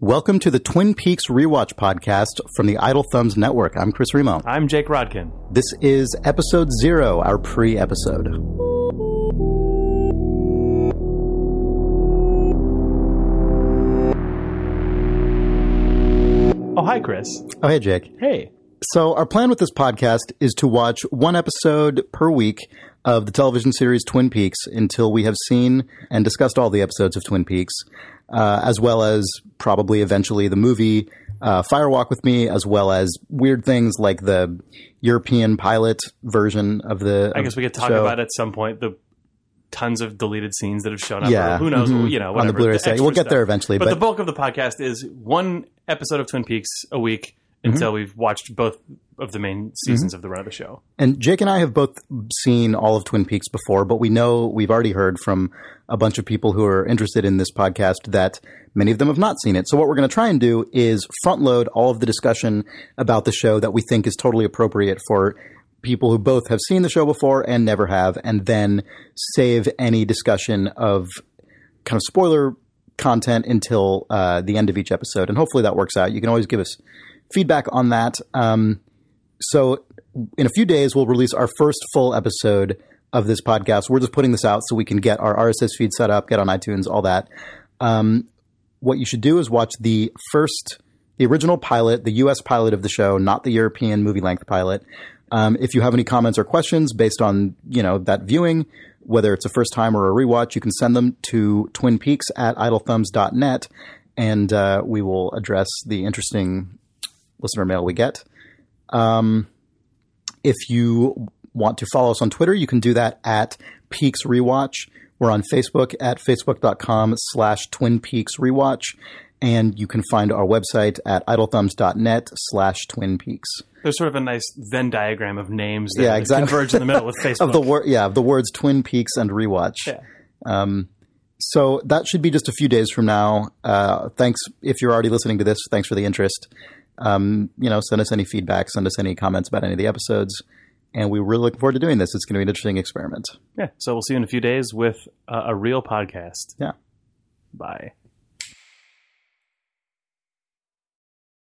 Welcome to the Twin Peaks Rewatch podcast from the Idle Thumbs Network. I'm Chris Remo. I'm Jake Rodkin. This is episode zero, our pre episode. Oh, hi, Chris. Oh, hey, Jake. Hey. So, our plan with this podcast is to watch one episode per week of the television series Twin Peaks until we have seen and discussed all the episodes of Twin Peaks, uh, as well as probably eventually the movie uh, Fire Walk with Me, as well as weird things like the European pilot version of the. I guess we could talk show. about at some point the tons of deleted scenes that have shown up. Yeah, who knows? mhm. You know, On the Blu-ray extra We'll get stuff. there eventually, But, but- the bulk of the podcast is one episode of Twin Peaks a week Mm-hmm. until we've watched both of the main seasons of the run of the show. And Jake and I have both seen all of Twin Peaks before, but we know we've already heard from a bunch of people who are interested in this podcast that many of them have not seen it. So what we're going to try and do is front load all of the discussion about the show that we think is totally appropriate for people who both have seen the show before and never have, and then save any discussion of kind of spoiler content until uh, the end of each episode. And hopefully that works out. You can always give us feedback on that. Um, so in a few days, we'll release our first full episode of this podcast. We're just putting this out so we can get our RSS feed set up, get on iTunes, all that. Um, what you should do is watch the first, the original pilot, the U.S. pilot of the show, not the European movie length pilot. Um, if you have any comments or questions based on you know that viewing, whether it's a first time or a rewatch, you can send them to Twin Peaks at idlethumbs.net, and uh, we will address the interesting listener mail we get. Um, if you want to follow us on Twitter, you can do that at Peaks Rewatch. We're on Facebook at facebook.com slash Twin Peaks Rewatch. And you can find our website at idlethumbs.net slash Twin Peaks. There's sort of a nice Venn diagram of names that Yeah, exactly. converge in the middle with Facebook. Of the word, yeah, of the words Twin Peaks and Rewatch. Yeah. Um, so that should be just a few days from now. Uh, thanks if you're already listening to this. Thanks for the interest. Um, you know, send us any feedback, send us any comments about any of the episodes, and we're really looking forward to doing this. It's going to be an interesting experiment. yeah. So we'll see you in a few days with uh, a real podcast. Yeah. Bye.